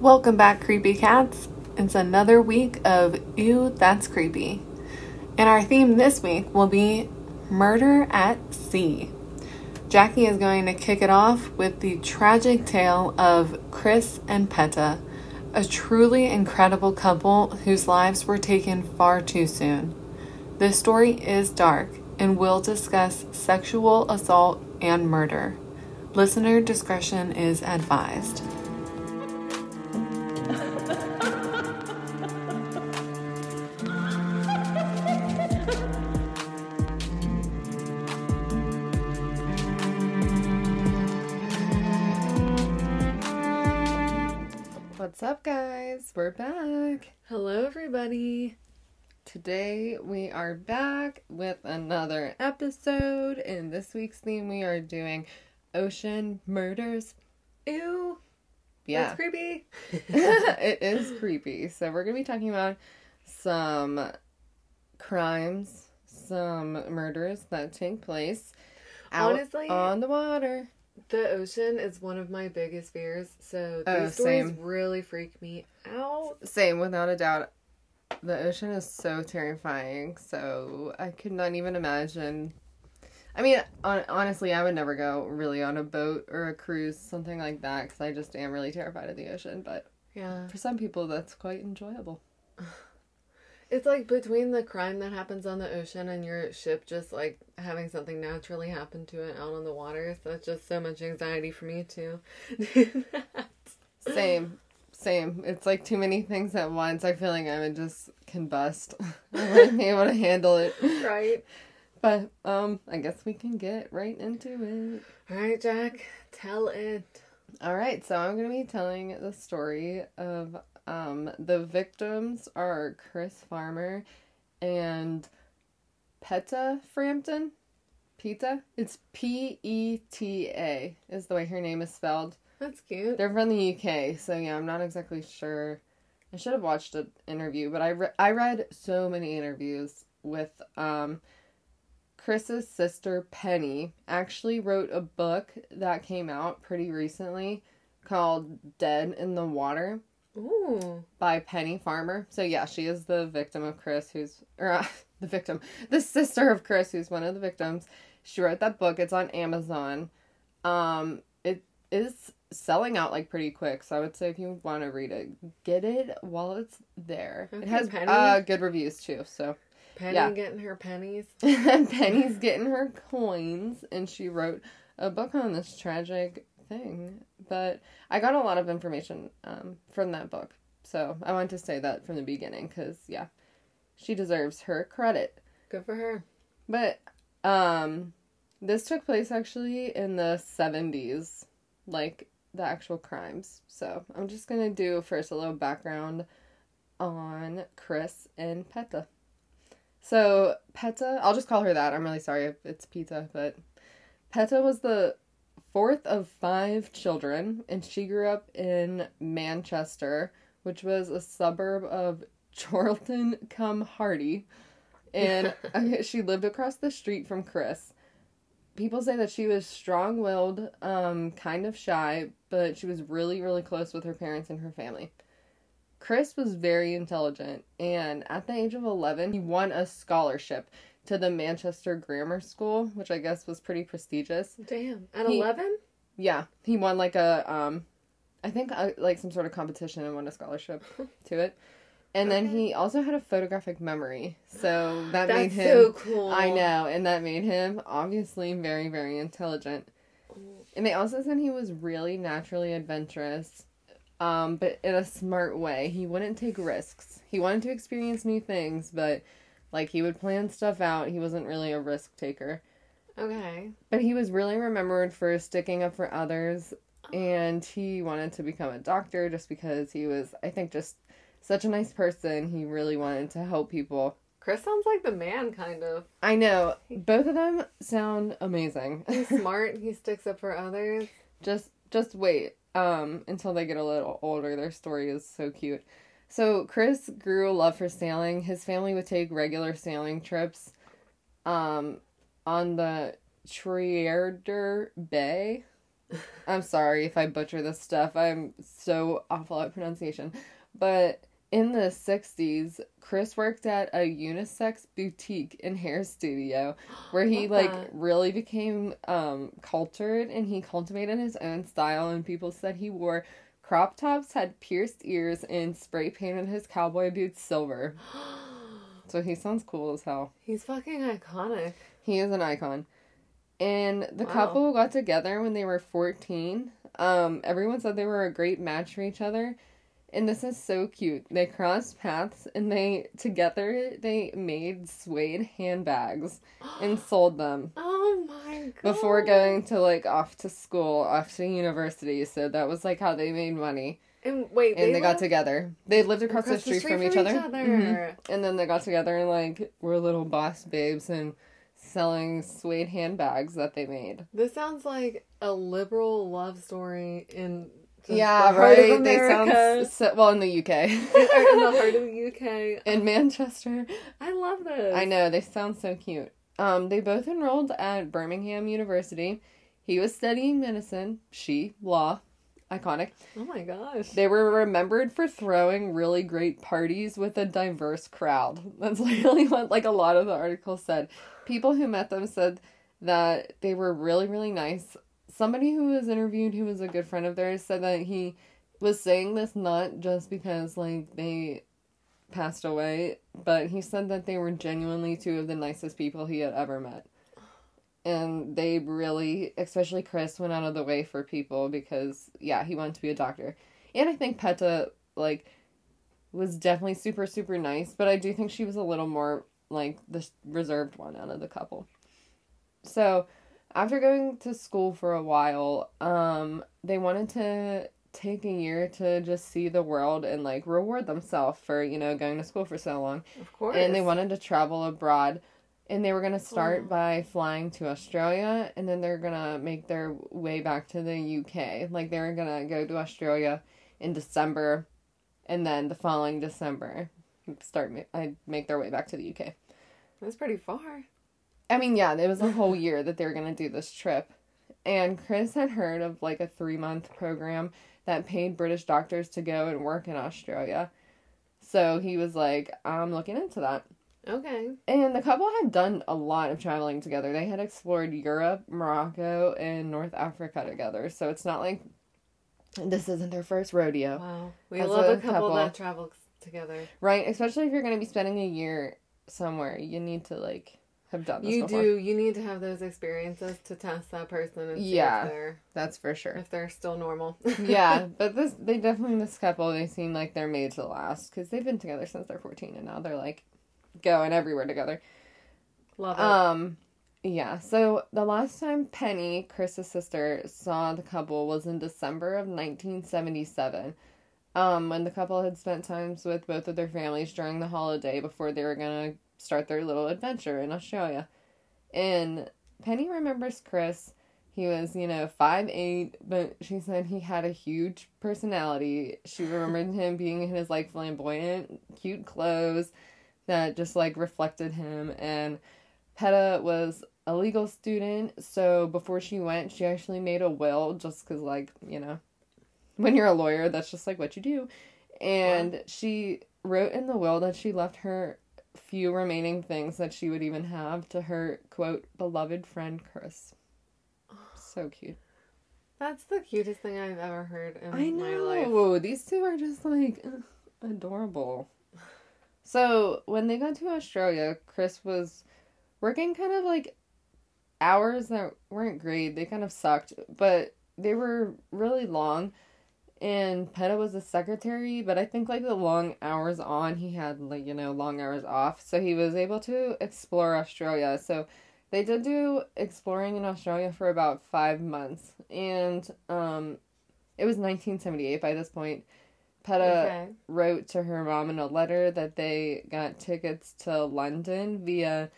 Welcome back, creepy cats. It's another week of Ew, That's Creepy. And our theme this week will be Murder at Sea. Jackie is going to kick it off with the tragic tale of Chris and Peta, a truly incredible couple whose lives were taken far too soon. This story is dark and will discuss sexual assault and murder. Listener discretion is advised. We're back. Hello, everybody. Today we are back with another episode. In this week's theme, we are doing ocean murders. Ew. Yeah, That's creepy. it is creepy. So we're gonna be talking about some crimes, some murders that take place out Honestly- on the water. The ocean is one of my biggest fears, so oh, these Oh, stories really freak me out. Same, without a doubt. The ocean is so terrifying. So I could not even imagine. I mean, on, honestly, I would never go really on a boat or a cruise, something like that, because I just am really terrified of the ocean. But Yeah. for some people, that's quite enjoyable. It's like between the crime that happens on the ocean and your ship just like having something naturally happen to it out on the water. So it's just so much anxiety for me too. Same, same. It's like too many things at once. I feel like I would just combust. I wouldn't be able to handle it. right. But um, I guess we can get right into it. All right, Jack, tell it. All right, so I'm going to be telling the story of um, the victims are Chris Farmer and Peta Frampton. Peta? It's P E T A, is the way her name is spelled. That's cute. They're from the UK, so yeah, I'm not exactly sure. I should have watched an interview, but I, re- I read so many interviews with um, Chris's sister Penny. Actually, wrote a book that came out pretty recently called "Dead in the Water" Ooh. by Penny Farmer. So yeah, she is the victim of Chris, who's or uh, the victim, the sister of Chris, who's one of the victims. She wrote that book. It's on Amazon. Um, it is selling out like pretty quick, so I would say if you want to read it, get it while it's there. Okay, it has Penny. uh, good reviews too. So Penny Yeah. getting her pennies. Penny's getting her coins, and she wrote a book on this tragic thing. But I got a lot of information um, from that book, so I want to say that from the beginning because yeah, she deserves her credit. Good for her. But um, this took place actually in the seventies, like the actual crimes. So I'm just gonna do first a little background on Chris and Peta. So Peta, I'll just call her that. I'm really sorry if it's Peta, but Peta was the fourth of five children, and she grew up in Manchester, which was a suburb of Chorlton cum Hardy. And she lived across the street from Chris. People say that she was strong willed, um, kind of shy, but she was really, really close with her parents and her family. Chris was very intelligent, and at the age of 11, he won a scholarship to the Manchester Grammar School, which I guess was pretty prestigious. Damn. At 11? Yeah, he won like a, um, I think uh, like some sort of competition and won a scholarship to it. And then Okay. he also had a photographic memory, so that made him. so cool. I know, and that made him obviously very, very intelligent. And they also said he was really naturally adventurous, um, but in a smart way. He wouldn't take risks. He wanted to experience new things, but like he would plan stuff out. He wasn't really a risk taker. Okay. But he was really remembered for sticking up for others, and he wanted to become a doctor just because he was, I think, just such a nice person. He really wanted to help people. Chris sounds like the man, kind of. I know both of them sound amazing. He's smart. he sticks up for others. just just wait um until they get a little older. Their story is so cute. So Chris grew a love for sailing. His family would take regular sailing trips um on the Triader Bay. I'm sorry if I butcher this stuff. I'm so awful at pronunciation. But in the 60s, Chris worked at a unisex boutique and hair studio where he like that. really became um cultured and he cultivated his own style and people said he wore crop tops, had pierced ears and spray painted his cowboy boots silver. So he sounds cool as hell. He's fucking iconic. He is an icon. And the Wow. couple got together when they were 14. Um, everyone said they were a great match for each other. And this is so cute. They crossed paths and they together they made suede handbags and sold them Oh my god. before going to like off to school, off to university. So that was like how they made money. And wait, And they, got together. They lived across, the, street from, each other. Mhm. And then they got together and like were little boss babes and selling suede handbags that they made. This sounds like a liberal love story in yeah, the heart of right. They sound so, well in the UK. in the heart of the UK. in Manchester. I love this. I know they sound so cute. Um, they both enrolled at Birmingham University. He was studying medicine. She law. Iconic. Oh my gosh. They were remembered for throwing really great parties with a diverse crowd. That's literally what like a lot of the articles said. People who met them said that they were really really nice. Somebody who was interviewed who was a good friend of theirs said that he was saying this not just because like they passed away, but he said that they were genuinely two of the nicest people he had ever met. And they really, especially Chris, went out of the way for people because, yeah, he wanted to be a doctor. And I think Peta, like, was definitely super, super nice, but I do think she was a little more, like, the reserved one out of the couple. So, after going to school for a while, um, they wanted to take a year to just see the world and, like, reward themselves for, you know, going to school for so long Of course. and they wanted to travel abroad and they were going to start Oh. by flying to Australia and then they're going to make their way back to the UK like they were going to go to Australia in December and then the following December start ma- I make their way back to the UK. That's pretty far. I mean, yeah, it was a whole year that they were going to do this trip. And Chris had heard of like a 3-month program that paid British doctors to go and work in Australia. So he was like, I'm looking into that. Okay. And the couple had done a lot of traveling together. They had explored Europe, Morocco, and North Africa together. So it's not like this isn't their first rodeo, Wow. We As love a a couple, couple. that travels together. right? Especially if you're going to be spending a year somewhere, you need to like have done this You before. do. You need to have those experiences to test that person and see Yeah. if they're That's for sure. if they're still normal. yeah, but this they definitely this couple they seem like they're made to last because they've been together since they're 14 and now they're like going everywhere together. Love it. Um, yeah. So the last time Penny, Chris's sister, saw the couple was in December of 1977. Um, when the couple had spent times with both of their families during the holiday before they were gonna start their little adventure in Australia. And Penny remembers Chris. He was, you know, five eight, but she said he had a huge personality. She remembered him being in his like flamboyant, cute clothes that just like reflected him and Peta was a legal student, so before she went, she actually made a will just because, like, you know, when you're a lawyer, that's just like what you do. And she wrote in the will that she left her few remaining things that she would even have to her, quote, beloved friend Chris. So cute. That's the cutest thing I've ever heard in I my life. know. These two are just like adorable. So when they got to Australia, Chris was working kind of like hours that weren't great. They kind of sucked, but they were really long. And Peta was a secretary, but I think like the long hours on, he had like, you know, long hours off. So he was able to explore Australia. So they did do exploring in Australia for about five months. And um, it was 1978 by this point. Peta Okay. wrote to her mom in a letter that they got tickets to London via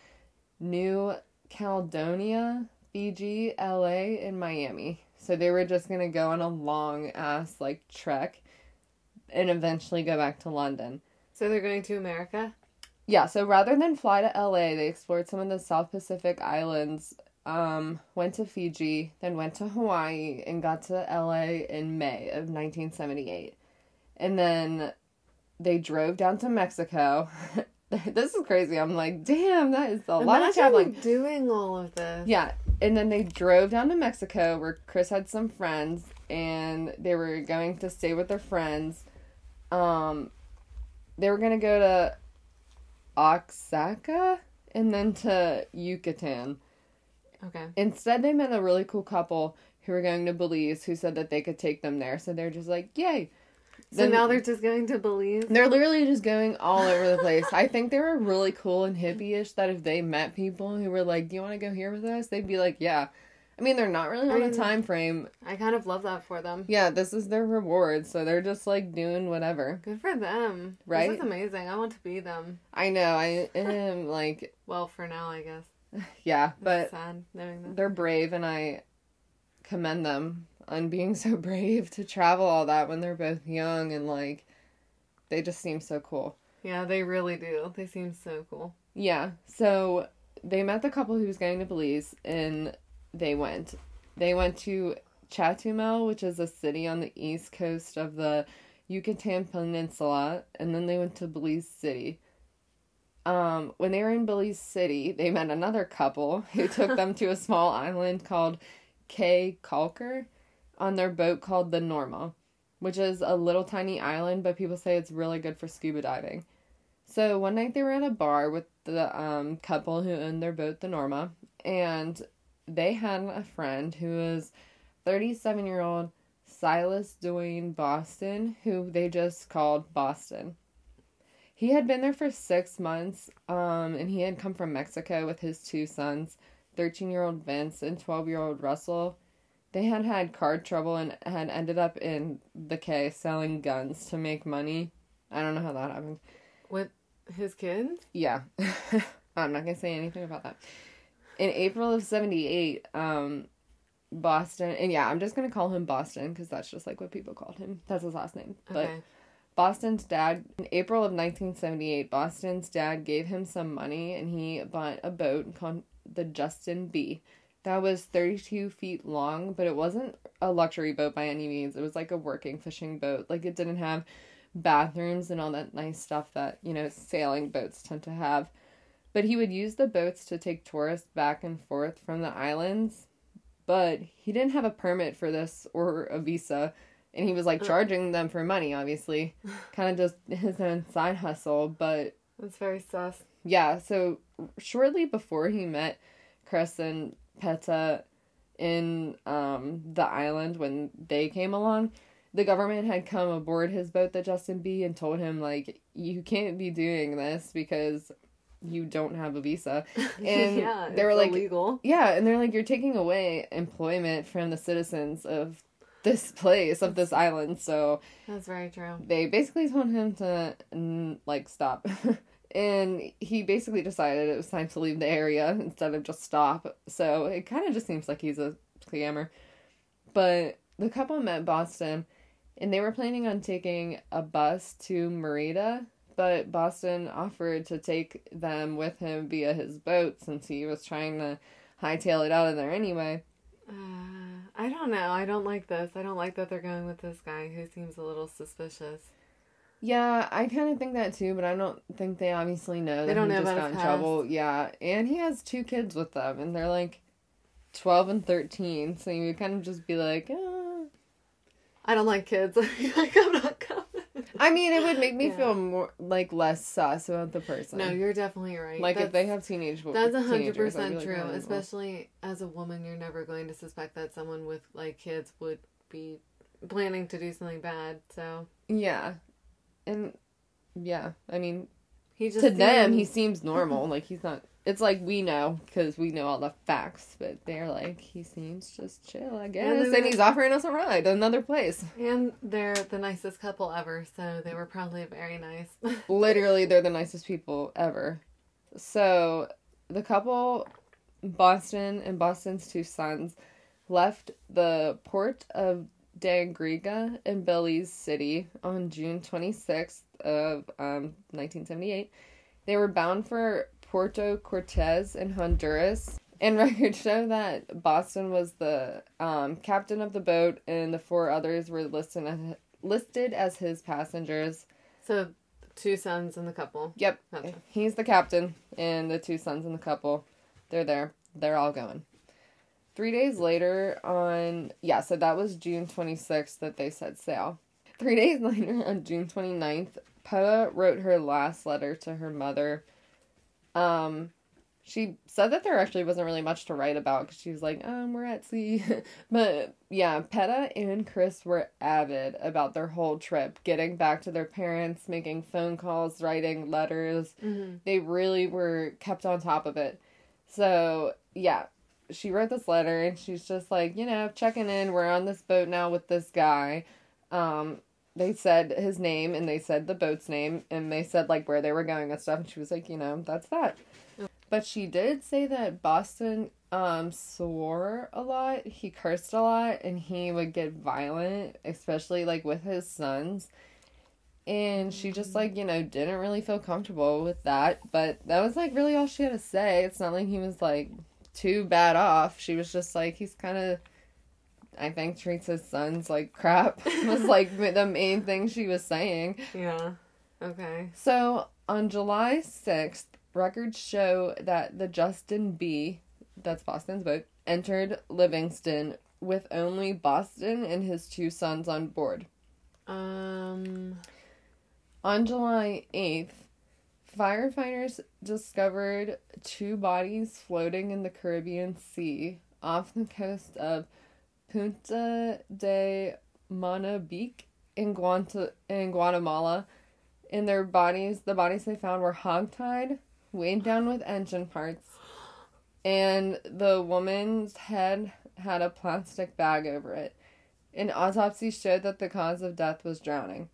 New Caledonia, Fiji, LA, and Miami. So they were just gonna go on a long ass like trek and eventually go back to London. So they're going to America. Yeah, so rather than fly to LA, they explored some of the South Pacific islands um, went to Fiji, then went to Hawaii, and got to LA in May of 1978. And then they drove down to Mexico. this is crazy. I'm like, damn, that is a lot of Imagine traveling. doing all of this. Yeah, and then they drove down to Mexico where Chris had some friends and they were going to stay with their friends. Um they were going to go to Oaxaca and then to Yucatan. Okay. Instead, they met a really cool couple who were going to Belize who said that they could take them there. So they're just like, "Yay." So now they're just going to Belize. They're literally just going all over the place. I think they were really cool and hippie-ish that if they met people who were like, "Do you want to go here with us?" They'd be like, "Yeah." I mean, they're not really I on a time frame. I kind of love that for them. Yeah, this is their reward, so they're just like doing whatever. Good for them. Right? This is amazing. I want to be them. I know. I am like, Well, for now, I guess. yeah, It's but sad knowing that. they're brave, and I commend them on being so brave to travel all that when they're both young and like, they just seem so cool. Yeah, they really do. They seem so cool. Yeah. So they met the couple who was going to Belize and they went. They went to Chetumal, which is a city on the east coast of the Yucatan Peninsula, and then they went to Belize City. Um, when they were in Belize City, they met another couple who took them to a small island called Caye Caulker on their boat called the Norma, which is a little tiny island, but people say it's really good for scuba diving. So one night they were at a bar with the um, couple who owned their boat, the Norma, and they had a friend who was 37 year old Silas Duane Boston, who they just called Boston. He had been there for six months, um, and he had come from Mexico with his two sons, 13 year old Vince and 12 year old Russell. They had had card trouble and had ended up in the Caye selling guns to make money. I don't know how that happened. With his kids? Yeah. I'm not going to say anything about that. In April of 78, um, Boston, and yeah, I'm just going to call him Boston because that's just like what people called him. That's his last name. But Okay. Boston's dad, in April of 1978, Boston's dad gave him some money and he bought a boat called the Justin B. That was 32 feet long, but it wasn't a luxury boat by any means. It was like a working fishing boat. Like it didn't have bathrooms and all that nice stuff that, you know, sailing boats tend to have. But he would use the boats to take tourists back and forth from the islands. But he didn't have a permit for this or a visa. And he was like charging them for money, obviously. kind of just his own side hustle. But That's very sus. yeah, so shortly before he met Chris and Peta in um, the island when they came along, the government had come aboard his boat, the Justin B, and told him, like, you can't be doing this because you don't have a visa. And yeah, they were like, illegal. yeah, and they're like, you're taking away employment from the citizens of this place, of this island. So That's very true. they basically told him to like stop and he basically decided it was time to leave the area instead of just stop so it kind of just seems like he's a scammer but the couple met boston and they were planning on taking a bus to merida but boston offered to take them with him via his boat since he was trying to hightail it out of there anyway Uh, I don't know. I don't like this. I don't like that they're going with this guy who seems a little suspicious. Yeah, I kind of think that too, but I don't think they obviously know They that don't he know just about got in his trouble. Yeah, and he has two kids with them, and they're like twelve and thirteen. So you would kind of just be like, uh... I don't like kids. like, I'm not coming. I mean, it would make me Yeah. feel more like less sus about the person. No, you're definitely right. like if they That's- have teenage. That's a hundred teenagers, I'd be percent like, true. oh, well. Especially as a woman, you're never going to suspect that someone with like kids would be planning to do something bad. So Yeah, and yeah, I mean, he just to them, he seems normal. like he's not. It's like we know because we know all the facts, but they're like he seems just chill, I guess, they and were- he's offering us a ride another place. and they're the nicest couple ever. So they were probably very nice. Literally, they're the nicest people ever. So the couple, Boston and Boston's two sons, left the port of Dangriga in Belize City on June 26th of um, 1978. They were bound for Puerto Cortez in Honduras. And records show that Boston was the um, captain of the boat, and the four others were listed as, listed as his passengers. So, two sons and the couple. Yep, he's the captain, and the two sons and the couple, they're there. They're all going. Three days later, on yeah, so that was June twenty sixth that they set sail. Three days later, on June 29th, Peta wrote her last letter to her mother. Um, she said that there actually wasn't really much to write about because she was like, um, we're at sea. but yeah, Peta and Chris were avid about their whole trip, getting back to their parents, making phone calls, writing letters. Mm-hmm. They really were kept on top of it. So yeah, she wrote this letter and she's just like, you know, checking in. We're on this boat now with this guy. Um, they said his name and they said the boat's name and they said like where they were going and stuff. And she was like you know that's that. But she did say that boston um swore a lot. He cursed a lot and he would get violent especially like with his sons. And she just like you know didn't really feel comfortable with that. But that was like really all she had to say. It's not like he was like too bad off she was just like he's kind of I think treats his sons like crap was like the main thing she was saying. Yeah. Okay. So on July 6th, records show that the Justin B, that's Boston's boat, entered Livingston with only Boston and his two sons on board. Um. On July 8th, firefighters discovered two bodies floating in the Caribbean Sea off the coast of Punta de Manabique in, Guanta- in Guatemala. In their bodies, the bodies they found were hogtied, weighed down with engine parts, and the woman's head had a plastic bag over it. An autopsy showed that the cause of death was drowning.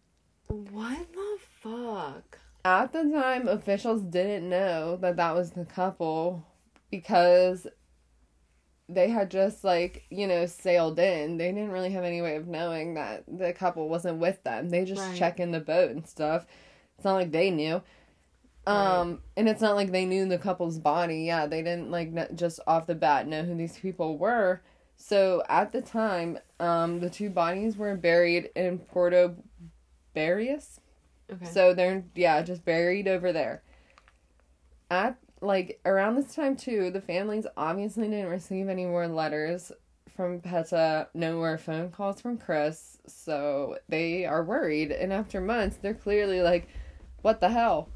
What the fuck? At the time, officials didn't know that that was the couple because they had just like you know sailed in. They didn't really have any way of knowing that the couple wasn't with them. They just Right. check in the boat and stuff. It's not like they knew. Um and it's not like they knew the couple's body. Yeah they didn't like just off the bat know who these people were. So at the time um the two bodies were buried in Puerto Barrios Okay. so they're yeah, just buried over there. At like around this time too, the families obviously didn't receive any more letters from Peta, no more phone calls from Chris, so they are worried. And after months, they're clearly like, "What the hell?"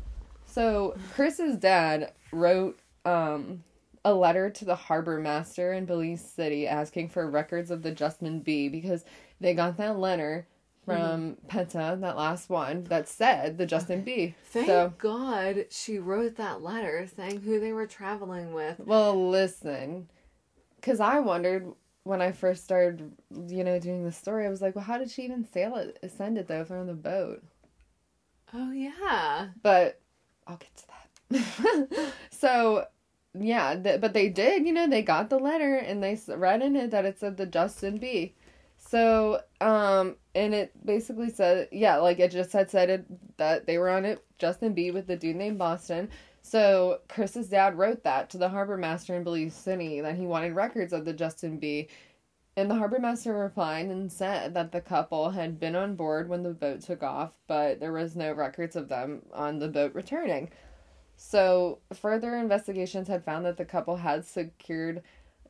So Chris's dad wrote um, a letter to the harbor master in Belize City asking for records of the Justin B because they got that letter from mm-hmm. Peta, that last one, that said the Justin B. Thank so, God she wrote that letter saying who they were traveling with. well, listen, because I wondered when I first started, you know, doing the story, I was like, well, how did she even sail it, send it though, if they're on the boat? Oh yeah. But I'll get to that. so, yeah, th- but they did, you know, they got the letter and they s- read in it that it said the Justin B. So, um, and it basically said, yeah, like it just had said it, that they were on it, Justin B with the dude named Boston. So Chris's dad wrote that to the harbor master in Belize City that he wanted records of the Justin B. And the harbor master replied and said that the couple had been on board when the boat took off, but there was no records of them on the boat returning. So further investigations had found that the couple had secured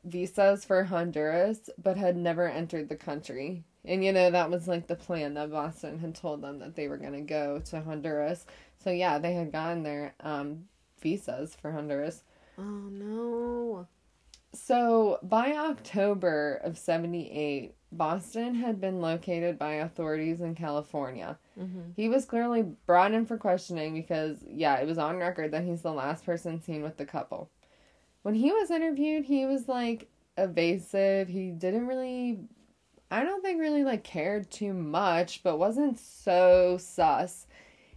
visas for Honduras, but had never entered the country. And you know, that was like the plan that Boston had told them that they were going to go to Honduras. So yeah, they had gotten their um, visas for Honduras. Oh no. So by October of 78, Boston had been located by authorities in California. Mm-hmm. He was clearly brought in for questioning because, yeah, it was on record that he's the last person seen with the couple. When he was interviewed, he was like evasive. He didn't really, I don't think really like cared too much, but wasn't so sus.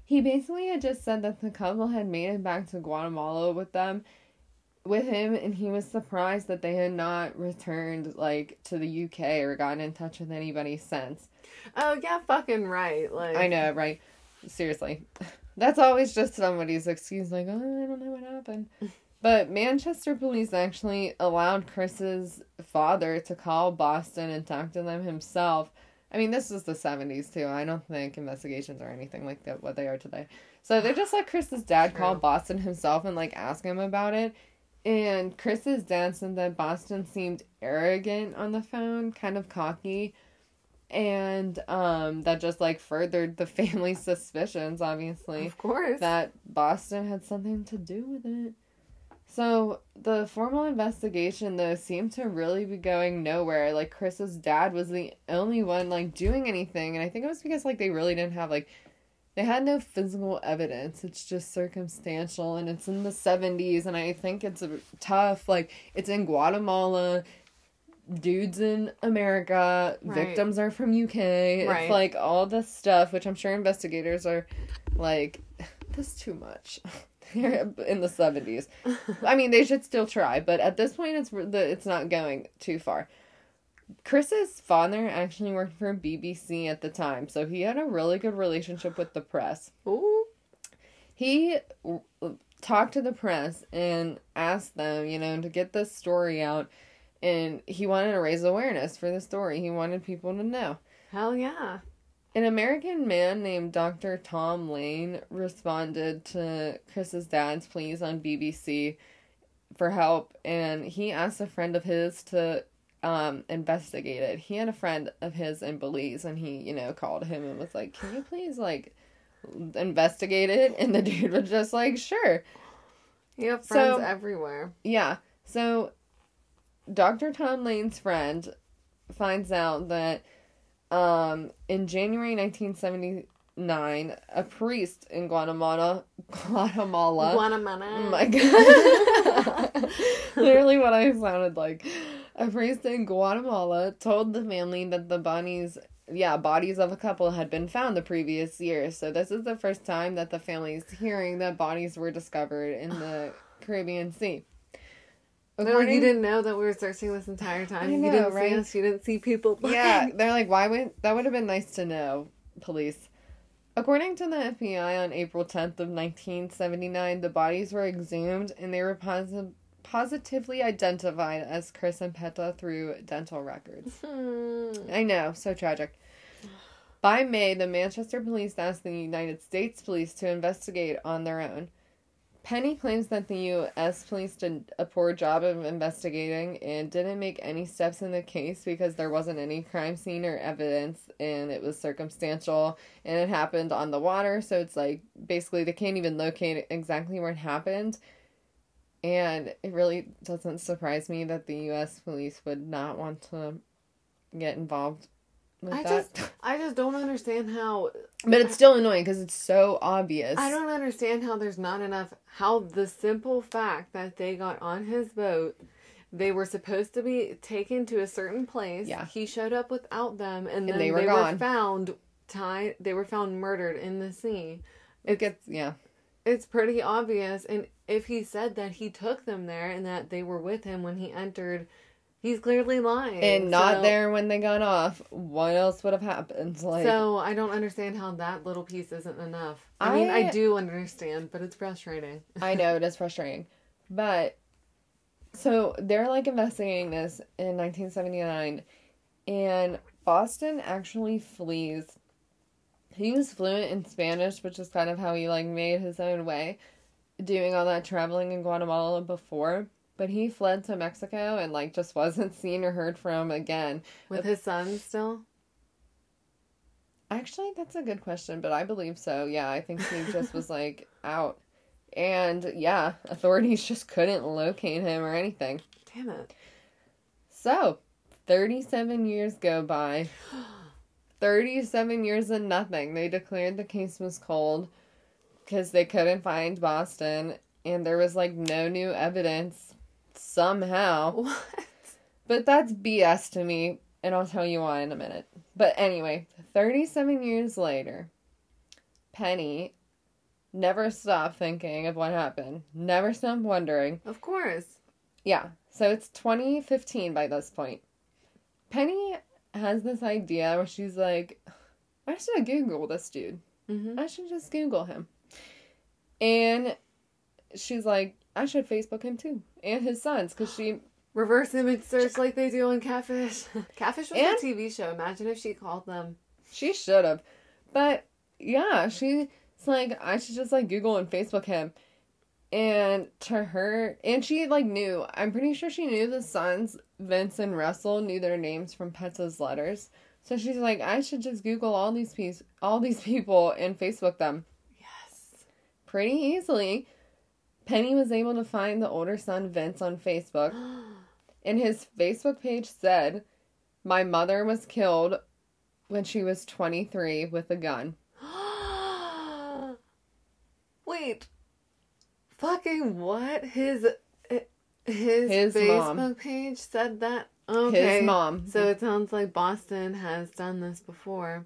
He basically had just said that the couple had made it back to Guatemala with them, with him, and he was surprised that they had not returned like to the UK or gotten in touch with anybody since. Oh yeah, fucking right. Like I know, right? Seriously. That's always just somebody's excuse, like, oh, I don't know what happened. But Manchester police actually allowed Chris's father to call Boston and talk to them himself. I mean, this was the 70s too. I don't think investigations are anything like that what they are today. So they just let Chris's dad True. call Boston himself and like ask him about it. And Chris's dad said that Boston seemed arrogant on the phone, kind of cocky. And um that just like furthered the family's suspicions, obviously Of course. that Boston had something to do with it. So the formal investigation though seemed to really be going nowhere. Like Chris's dad was the only one like doing anything, and I think it was because like they really didn't have like they had no physical evidence. It's just circumstantial, and it's in the seventies, and I think it's a tough. Like it's in Guatemala. Dudes in America, Right. victims are from UK. Right. It's like all this stuff, which I'm sure investigators are like, this too much. in the 70s. I mean, they should still try, but at this point, it's the it's not going too far. Chris's father actually worked for BBC at the time, so he had a really good relationship with the press. Ooh. He talked to the press and asked them, you know, to get this story out, and he wanted to raise awareness for the story. He wanted people to know. Hell yeah. An American man named Dr. Tom Lane responded to Chris's dad's pleas on BBC for help, and he asked a friend of his to um, investigate it. He had a friend of his in Belize, and he, you know, called him and was like, "Can you please like investigate it?" And the dude was just like, "Sure." You have friends So- everywhere. Yeah. So Dr. Tom Lane's friend finds out that um in January 1979 a priest in Guatemala Guatemala Guatemala. Oh my god. Literally what I sounded like. A priest in Guatemala told the family that the bodies yeah, bodies of a couple had been found the previous year. So this is the first time that the family's hearing that bodies were discovered in the Caribbean Sea. They're like, you didn't know that we were searching this entire time. I you know, didn't right? see us. You didn't see people. Yeah, they're like, why would that would have been nice to know, police. According to the FBI on April 10th of 1979, the bodies were exhumed and they were posi- positively identified as Chris and Peta through dental records. Hmm. I know, so tragic. By May, the Manchester police asked the United States police to investigate on their own. Penny claims that the U.S. police did a poor job of investigating and didn't make any steps in the case because there wasn't any crime scene or evidence and it was circumstantial and it happened on the water. So it's like basically they can't even locate exactly where it happened. And it really doesn't surprise me that the U.S. police would not want to get involved I that. just, I just don't understand how. but it's still annoying because it's so obvious. I don't understand how there's not enough. How the simple fact that they got on his boat, they were supposed to be taken to a certain place. Yeah. He showed up without them, and then they they were were, gone. found tied. They were found murdered in the sea. It gets yeah. It's pretty obvious, and if he said that he took them there and that they were with him when he entered, he's clearly lying. And not So- there when they got off. What else would have happened? Like so I don't understand how that little piece isn't enough. I, mean, I I- do understand, but it's frustrating. I know it is frustrating. But so they're like investigating this in 1979 and Boston actually flees. He was fluent in Spanish, which is kind of how he like made his own way doing all that traveling in Guatemala before. But he fled to Mexico and like just wasn't seen or heard from again. With his son still? Actually, that's a good question, but I believe so. Yeah, I think he just was like out. And yeah, authorities just couldn't locate him or anything. Damn it. So, 37 years go by. 37 years and nothing. They declared the case was cold because they couldn't find Boston and there was like no new evidence somehow. What? But that's BS to me, and I'll tell you why in a minute. But anyway, 37 years later, Penny never stopped thinking of what happened, never stopped wondering. Of course. Yeah, so it's 2015 by this point. Penny has this idea where she's like, I should Google this dude. Mm-hmm. I should just Google him. And she's like, I should Facebook him too and his sons because she Reverse image search like they do on Catfish. Catfish was And- a TV show. Imagine if she called them. she should have, but yeah, she's like, I should just like Google and Facebook him. And to her, and she like knew. I'm pretty sure she knew the sons, Vince and Russell, knew their names from Peta's letters. So she's like, I should just Google all these piece, all these people, and Facebook them. Yes. pretty easily. Penny was able to find the older son Vince on Facebook, and his Facebook page said, My mother was killed when she was 23 with a gun. Wait. Fucking what? His his, His Facebook mom. page said that. Okay. His mom. So it sounds like Boston has done this before.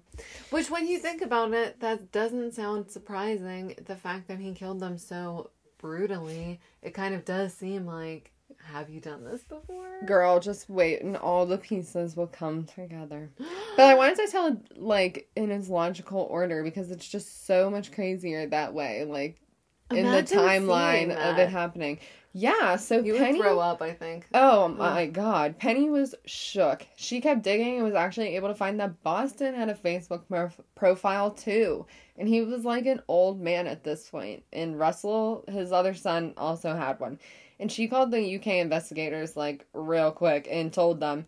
Which, when you think about it, that doesn't sound surprising. The fact that he killed them so brutally, it kind of does seem like, have you done this before? Girl, just wait and all the pieces will come together. But I wanted to tell it like in its logical order because it's just so much crazier that way. Like in the timeline of it happening. Yeah, so You Penny would throw up, I think. Oh my god. Penny was shook. She kept digging and was actually able to find that Boston had a Facebook prof- profile too. And he was like an old man at this point. And Russell, his other son, also had one. And she called the UK investigators like real quick and told them.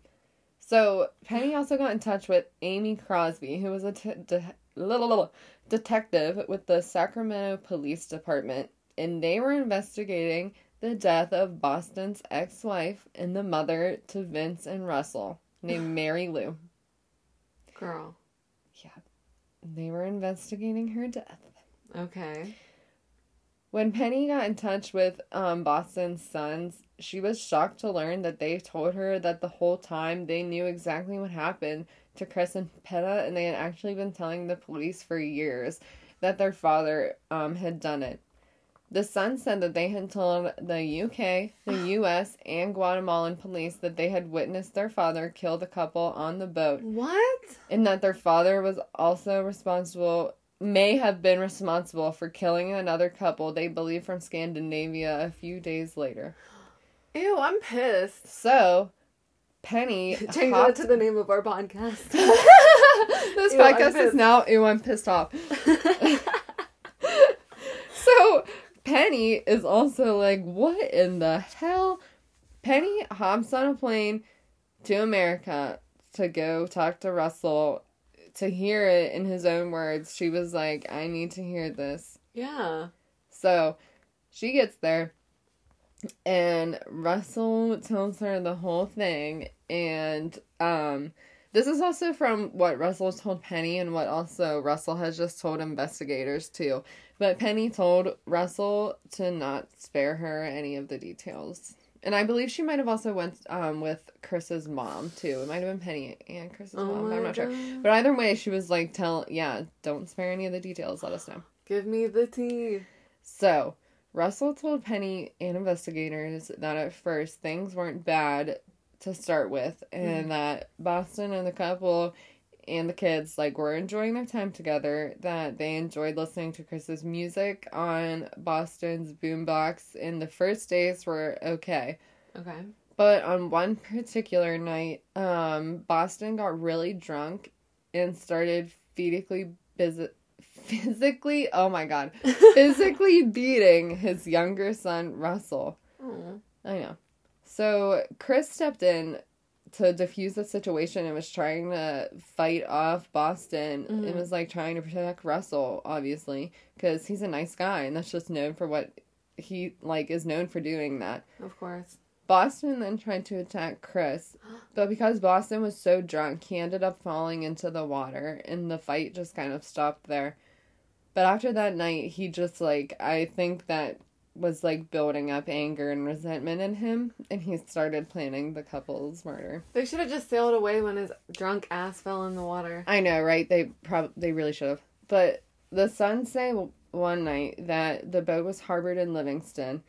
So Penny also got in touch with Amy Crosby, who was a t- de- little, little detective with the Sacramento Police Department. And they were investigating the death of Boston's ex wife and the mother to Vince and Russell, named Mary Lou. Girl. Yeah. They were investigating her death. Okay. When Penny got in touch with um, Boston's sons, she was shocked to learn that they told her that the whole time they knew exactly what happened to Chris and Peta, and they had actually been telling the police for years that their father um, had done it. The sons said that they had told the UK, the US, and Guatemalan police that they had witnessed their father kill the couple on the boat What? and that their father was also responsible may have been responsible for killing another couple they believe from Scandinavia a few days later. Ew, I'm pissed. So, Penny Change that to the name of our podcast. this Ew, podcast is now ew I'm pissed off. Penny is also like, what in the hell? Penny hops on a plane to America to go talk to Russell to hear it in his own words. She was like, I need to hear this. yeah. So she gets there and Russell tells her the whole thing and um this is also from what Russell told Penny and what also Russell has just told investigators too. But Penny told Russell to not spare her any of the details. And I believe she might have also went um with Chris's mom too. It might have been Penny and Chris's Oh mom. I'm not sure. But either way, she was like, "Tell, yeah, don't spare any of the details. Let us know." Give me the tea. So, Russell told Penny and investigators that at first things weren't bad to start with, and that Boston and the couple and the kids like were enjoying their time together. That they enjoyed listening to Chris's music on Boston's boombox, and the first days were okay. Okay. But on one particular night, um, Boston got really drunk and started physically busy, physically. Oh my god, physically beating his younger son Russell. Oh. I know. So Chris stepped in to defuse the situation and was trying to fight off Boston and Mhm. was like trying to protect Russell, obviously, because he's a nice guy and that's just known for what he like is known for doing that. Of course. Boston then tried to attack Chris, but because Boston was so drunk, he ended up falling into the water and the fight just kind of stopped there. But after that night, he just like, I think that was like building up anger and resentment in him, and he started planning the couple's murder. They should have just sailed away when his drunk ass fell in the water. I know, right? They prob they really should have. But the Sons say one night that the boat was harbored in Livingston,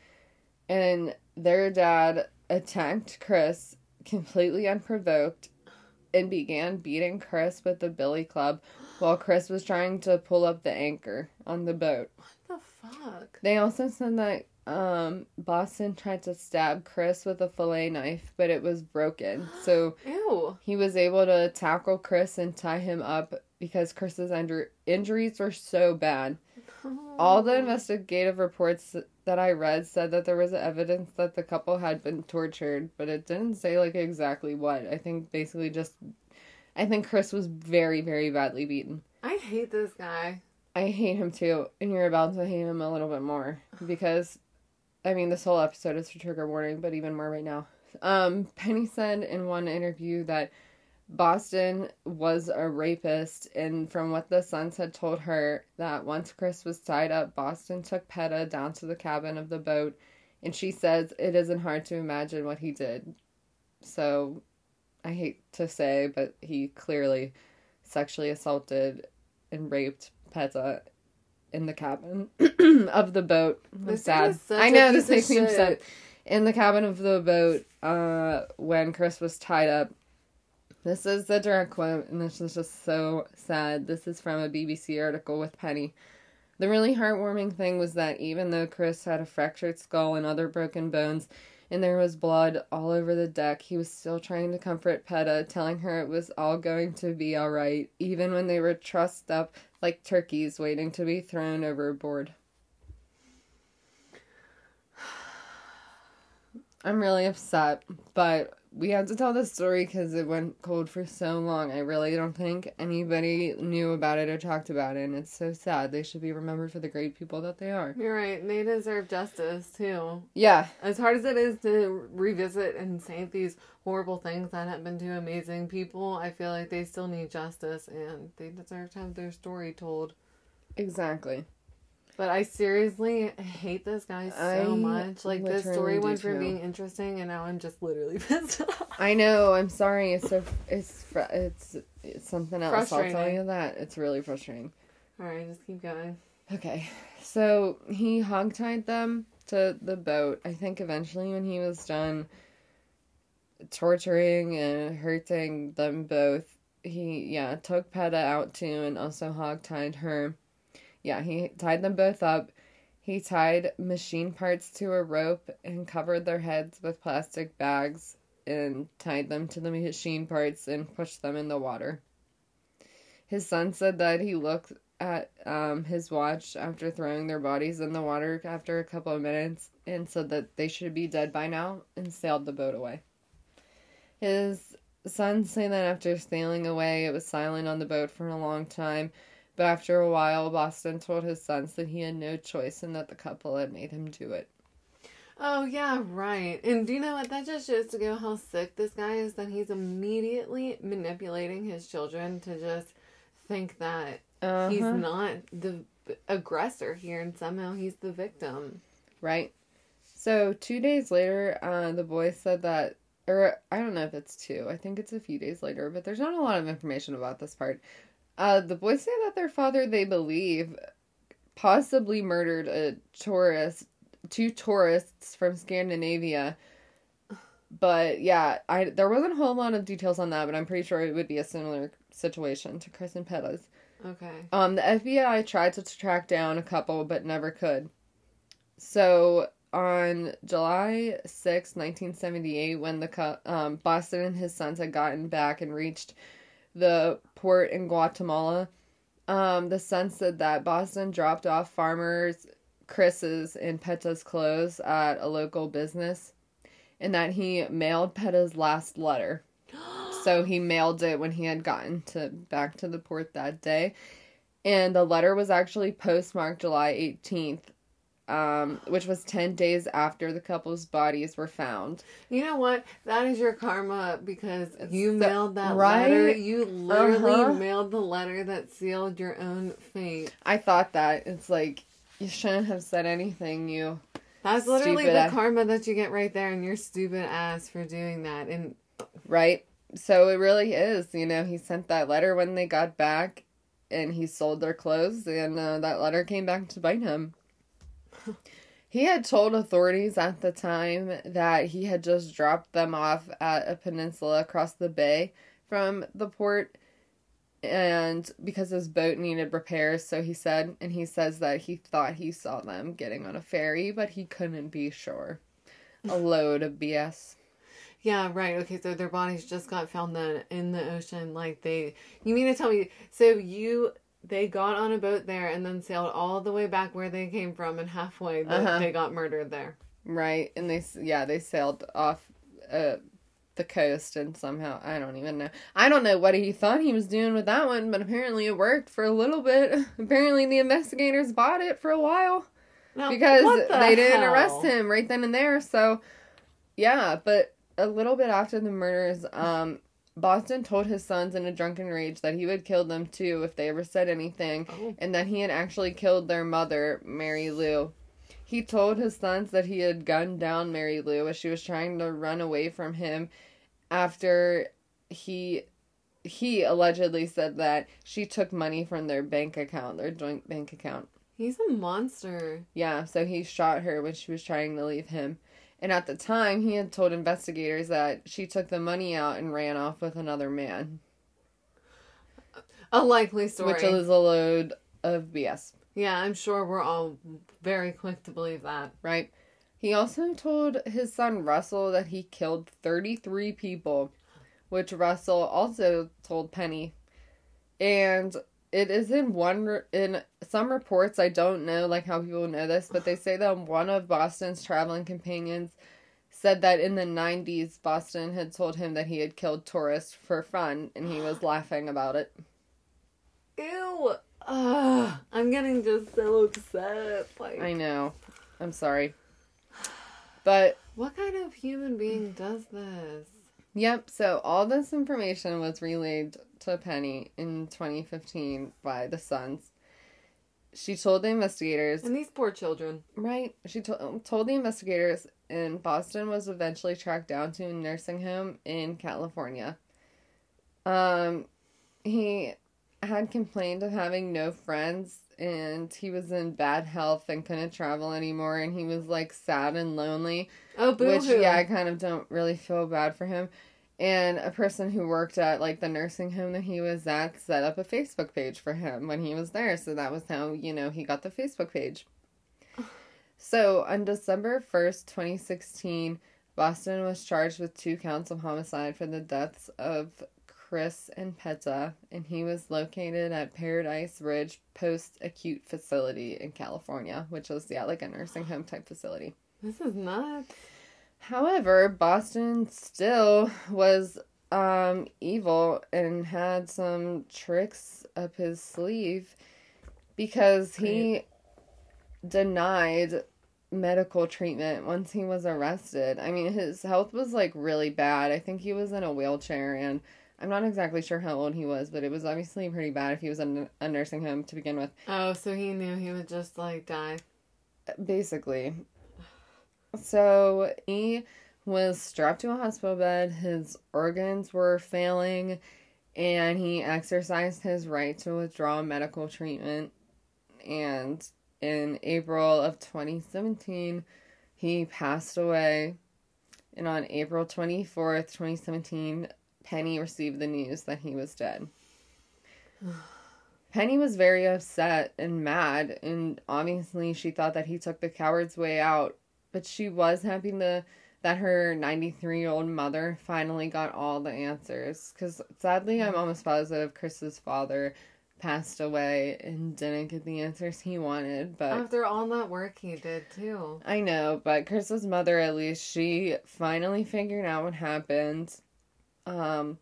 and their dad attacked Chris completely unprovoked and began beating Chris with the billy club while Chris was trying to pull up the anchor on the boat. The fuck? They also said that um, Boston tried to stab Chris with a fillet knife, but it was broken. So Ew. he was able to tackle Chris and tie him up because Chris's injur- injuries were so bad. All the investigative reports that I read said that there was evidence that the couple had been tortured, but it didn't say like exactly what. I think basically just I think Chris was very very badly beaten. I hate this guy. I hate him too, and you're about to hate him a little bit more because I mean this whole episode is a trigger warning, but even more right now. Um Penny said in one interview that Boston was a rapist, and from what the Sons had told her, that once Chris was tied up, Boston took Peta down to the cabin of the boat, and she says it isn't hard to imagine what he did. So, I hate to say, but he clearly sexually assaulted and raped Peta in the cabin of the boat. I'm This sad. I know this makes me upset in the cabin of the boat uh, when Chris was tied up. This is the direct quote, and this is just so sad. This is from a BBC article with Penny. The really heartwarming thing was that even though Chris had a fractured skull and other broken bones, and there was blood all over the deck, he was still trying to comfort Peta, telling her it was all going to be alright, even when they were trussed up like turkeys waiting to be thrown overboard. I'm really upset, but we had to tell this story because it went cold for so long. I really don't think anybody knew about it or talked about it, and it's so sad. They should be remembered for the great people that they are. You're right. They deserve justice too. Yeah, As hard as it is to revisit and say these horrible things that happened to amazing people, I feel like they still need justice and they deserve to have their story told. exactly. But I seriously hate this guy so I much. Like this story went from too. being interesting, and now I'm just literally pissed off. I know. I'm sorry. It's so it's fr- it's it's something else. I'll tell you that. It's really frustrating. All right, just keep going. Okay, so he hogtied them to the boat. I think eventually, when he was done torturing and hurting them both, he yeah took Peta out too, and also hogtied her. Yeah, he tied them both up. He tied machine parts to a rope and covered their heads with plastic bags and tied them to the machine parts and pushed them in the water. His son said that he looked at um, his watch after throwing their bodies in the water after a couple of minutes and said that they should be dead by now and sailed the boat away. His son said that after sailing away, it was silent on the boat for a long time, but after a while, Boston told his sons that he had no choice and that the couple had made him do it. Oh yeah, right. And do you know what? That just shows to go how sick this guy is. That he's immediately manipulating his children to just think that Uh-huh. he's not the aggressor here, and somehow he's the victim. Right. So two days later, uh, the boy said that, or I don't know if it's two. I think it's a few days later, but there's not a lot of information about this part. Uh, the boys say that their father, they believe, possibly murdered a tourist, two tourists from Scandinavia. But yeah, I there wasn't a whole lot of details on that, but I'm pretty sure it would be a similar situation to Chris and Peta's. Okay. Um, the FBI tried to track down a couple, but never could. So on July 6, 1978, when the um, Boston and his sons had gotten back and reached the port in Guatemala, um, the son said that Boston dropped off farmers Chris's and Peta's clothes at a local business, and that he mailed Peta's last letter. So he mailed it when he had gotten to back to the port that day. And the letter was actually postmarked July 18th, um, which was 10 days after the couple's bodies were found. You know what? That is your karma because you the- mailed that right? letter. You literally Uh-huh. mailed the letter that sealed your own fate. I thought that. It's like, you shouldn't have said anything, you. That's literally the ass. karma that you get right there, and your stupid ass for doing that. And Right? So it really is. You know, he sent that letter when they got back and he sold their clothes, and uh, that letter came back to bite him. He had told authorities at the time that he had just dropped them off at a peninsula across the bay from the port. and because his boat needed repairs, so he said, and he says that he thought he saw them getting on a ferry, but he couldn't be sure. A load of BS. Yeah, right. Okay, so their bodies just got found then in the ocean. Like they, you mean to tell me? So you, they got on a boat there and then sailed all the way back where they came from, and halfway they, Uh-huh. they got murdered there. Right, and they yeah they sailed off uh, the coast and somehow I don't even know I don't know what he thought he was doing with that one, but apparently it worked for a little bit. apparently the investigators bought it for a while Now, because the they didn't hell? arrest him right then and there. So yeah, but a little bit after the murders, um, Boston told his sons in a drunken rage that he would kill them too if they ever said anything Oh. and that he had actually killed their mother, Mary Lou. He told his sons that he had gunned down Mary Lou as she was trying to run away from him after he he allegedly said that she took money from their bank account, their joint bank account. He's a monster. Yeah, so he shot her when she was trying to leave him. And at the time, he had told investigators that she took the money out and ran off with another man, A likely story. which is a load of BS. yeah, I'm sure we're all very quick to believe that. right? He also told his son Russell that he killed 33 people, which Russell also told Penny. And it is in one in some reports I don't know like how people know this, but they say that one of Boston's traveling companions said that in the 90s Boston had told him that he had killed tourists for fun and he was laughing about it. Ew. Ugh, I'm getting just so upset. Like, I know. I'm sorry. But what kind of human being does this? Yep, so all this information was relayed to Penny in 2015 by the Sons. She told the investigators, And these poor children. right? She to- told the investigators, and Boston was eventually tracked down to a nursing home in California. Um, he had complained of having no friends, and he was in bad health and couldn't travel anymore, and he was like sad and lonely. Oh, boo Which, yeah, I kind of don't really feel bad for him. And a person who worked at like the nursing home that he was at set up a Facebook page for him when he was there. So that was how, you know, he got the Facebook page. So on December 1st, 2016, Boston was charged with two counts of homicide for the deaths of Chris and Peta, and he was located at Paradise Ridge Post Acute Facility in California, which was, yeah, like a nursing home type facility. This is nuts. However, Boston still was um, evil and had some tricks up his sleeve because he denied medical treatment once he was arrested. I mean, his health was like really bad. I think he was in a wheelchair and I'm not exactly sure how old he was, but it was obviously pretty bad if he was in a nursing home to begin with. Oh, so he knew he would just like die. Basically. So he was strapped to a hospital bed, his organs were failing, and he exercised his right to withdraw medical treatment. And in April of 2017, he passed away. And on April 24th, 2017, Penny received the news that he was dead. Penny was very upset and mad, and obviously she thought that he took the coward's way out. But she was happy to, that her 93 year old mother finally got all the answers. Because sadly, I'm almost positive Chris's father passed away and didn't get the answers he wanted. But After all that work he did too. I know, but Chris's mother, at least, she finally figured out what happened. Um,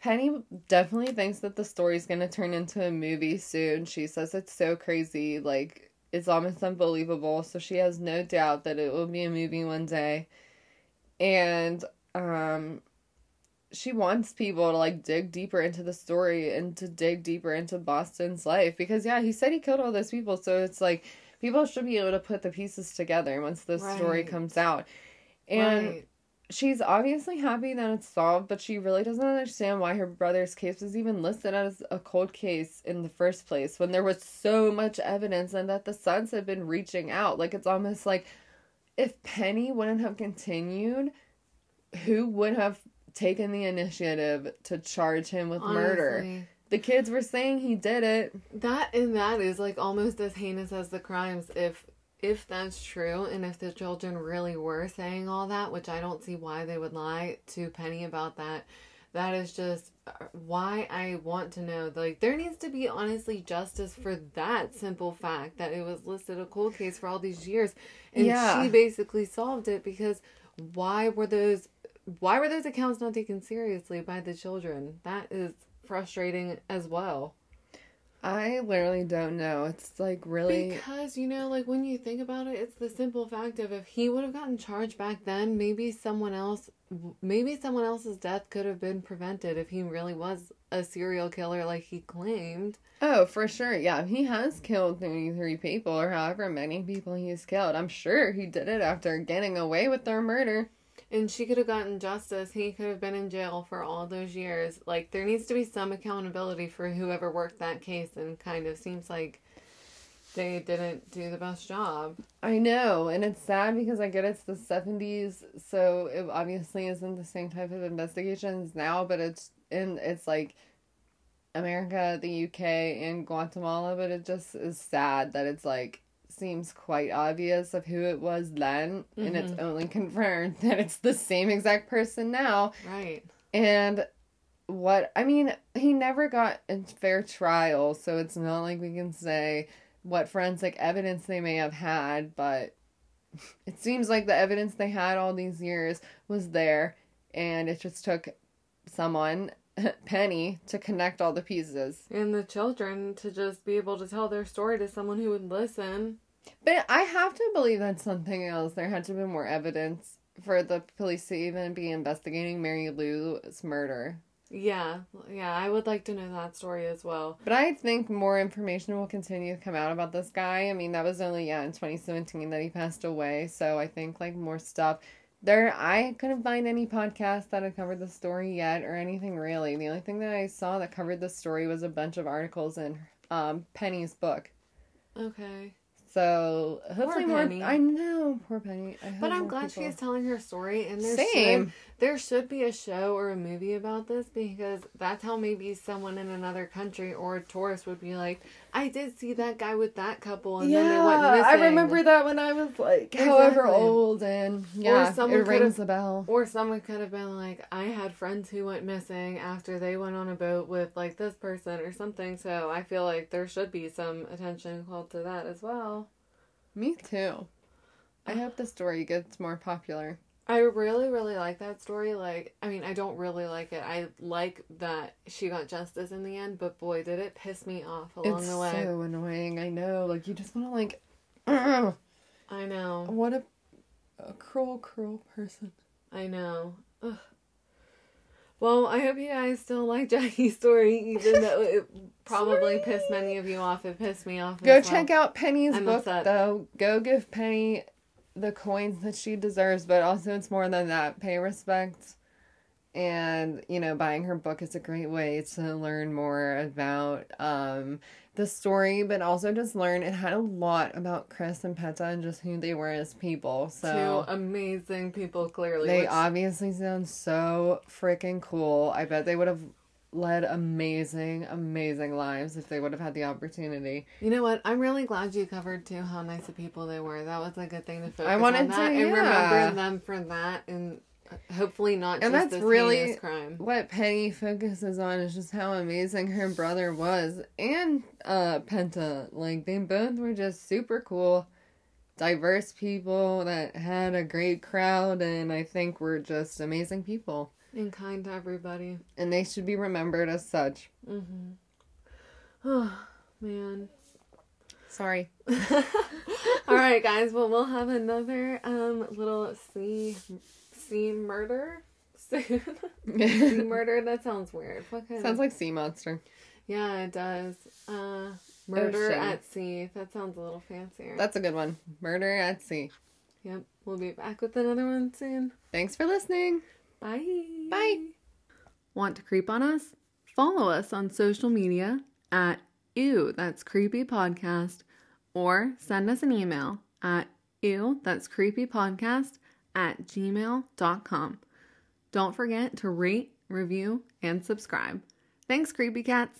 Penny definitely thinks that the story's gonna turn into a movie soon. She says it's so crazy, like, it's almost unbelievable. So she has no doubt that it will be a movie one day. And, um, she wants people to like dig deeper into the story and to dig deeper into Boston's life because yeah, he said he killed all those people, so it's like people should be able to put the pieces together once the story comes out. And right. She's obviously happy that it's solved, but she really doesn't understand why her brother's case was even listed as a cold case in the first place when there was so much evidence and that the Sons had been reaching out. Like it's almost like if Penny wouldn't have continued, who would have taken the initiative to charge him with murder? The kids were saying he did it. That and that is like almost as heinous as the crimes if if that's true and if the children really were saying all that, which I don't see why they would lie to Penny about that. That is just uh, why I want to know. Like, there needs to be honestly justice for that simple fact that it was listed a cold case for all these years, and Yeah. she basically solved it because why were those why were those accounts not taken seriously by the children? That is frustrating as well. I literally don't know. It's like really. Because, you know, like when you think about it, it's the simple fact of if he would have gotten charged back then, maybe someone else, maybe someone else's death could have been prevented if he really was a serial killer like he claimed. Oh, for sure. Yeah, he has killed 33 people or however many people he's killed. I'm sure he did it after getting away with their murder. And she could have gotten justice. He could have been in jail for all those years. Like, there needs to be some accountability for whoever worked that case, and kind of seems like they didn't do the best job. I know, and it's sad because I get it's the 70s, so it obviously isn't the same type of investigations now, but it's in it's like America, the UK, and Guatemala, but it just is sad that it's like seems quite obvious of who it was then, and it's mm-hmm. only confirmed that it's the same exact person now. Right. And what I mean, he never got a fair trial, so it's not like we can say what forensic evidence they may have had, but it seems like the evidence they had all these years was there, and it just took someone, Penny, to connect all the pieces. And the children to just be able to tell their story to someone who would listen. But I have to believe that's something else. There had to be more evidence for the police to even be investigating Mary Lou's murder. Yeah, yeah, I would like to know that story as well. But I think more information will continue to come out about this guy. I mean, that was only yeah in 2017 that he passed away. So I think like more stuff. There, I couldn't find any podcast that had covered the story yet or anything really. The only thing that I saw that covered the story was a bunch of articles in um, Penny's book. Okay. So hopefully more. I know, poor Penny. I hope But I'm glad people- she is telling her story and there Same. should there should be a show or a movie about this because that's how maybe someone in another country or a tourist would be like, I did see that guy with that couple and then they went missing. I remember that when I was like however old and yeah, someone it rings a bell. Or someone could have been like, I had friends who went missing after they went on a boat with like this person or something. So I feel like there should be some attention called to that as well. Me too. I hope the story gets more popular. I really, really like that story. Like, I mean, I don't really like it. I like that she got justice in the end, but boy, did it piss me off along it's the way. It's so annoying. I know. Like you just want to like, "Ugh, I know. what a, a cruel, cruel person. I know. Ugh. Well, I hope you guys still like Jackie's story, even though it probably pissed many of you off. It pissed me off. Go as well. check out Penny's I'm book upset. though. Go give Penny the coins that she deserves, but also it's more than that. Pay respect. And, you know, buying her book is a great way to learn more about um the story, but also just learn it had a lot about Chris and Peta and just who they were as people. So Two amazing people, clearly. they which- obviously sound so freaking cool. I bet they would have led amazing, amazing lives if they would have had the opportunity. You know what? I'm really glad you covered too how nice of people they were. That was a good thing to focus on. I wanted on that to, and yeah. remember them for that, and hopefully not And just that's this really-. What Penny focuses on is just how amazing her brother was and uh Peta. Like they both were just super cool, diverse people that had a great crowd and I think were just amazing people. And kind to everybody. And they should be remembered as such. Mm-hmm. Oh man. Sorry. All right, guys. Well, we'll have another um little sea sea murder soon. sea murder. That sounds weird. What kind Sounds of... like sea monster. Yeah, it does. Uh, murder Ocean. at sea. That sounds a little fancier. That's a good one. Murder at sea. Yep. We'll be back with another one soon. Thanks for listening. Bye. Bye. Want to creep on us? Follow us on social media at Ew, that's creepy podcast, or send us an email at ew, that's creepy podcast at gmail.com. Don't forget to rate, review, and subscribe. Thanks, creepy cats.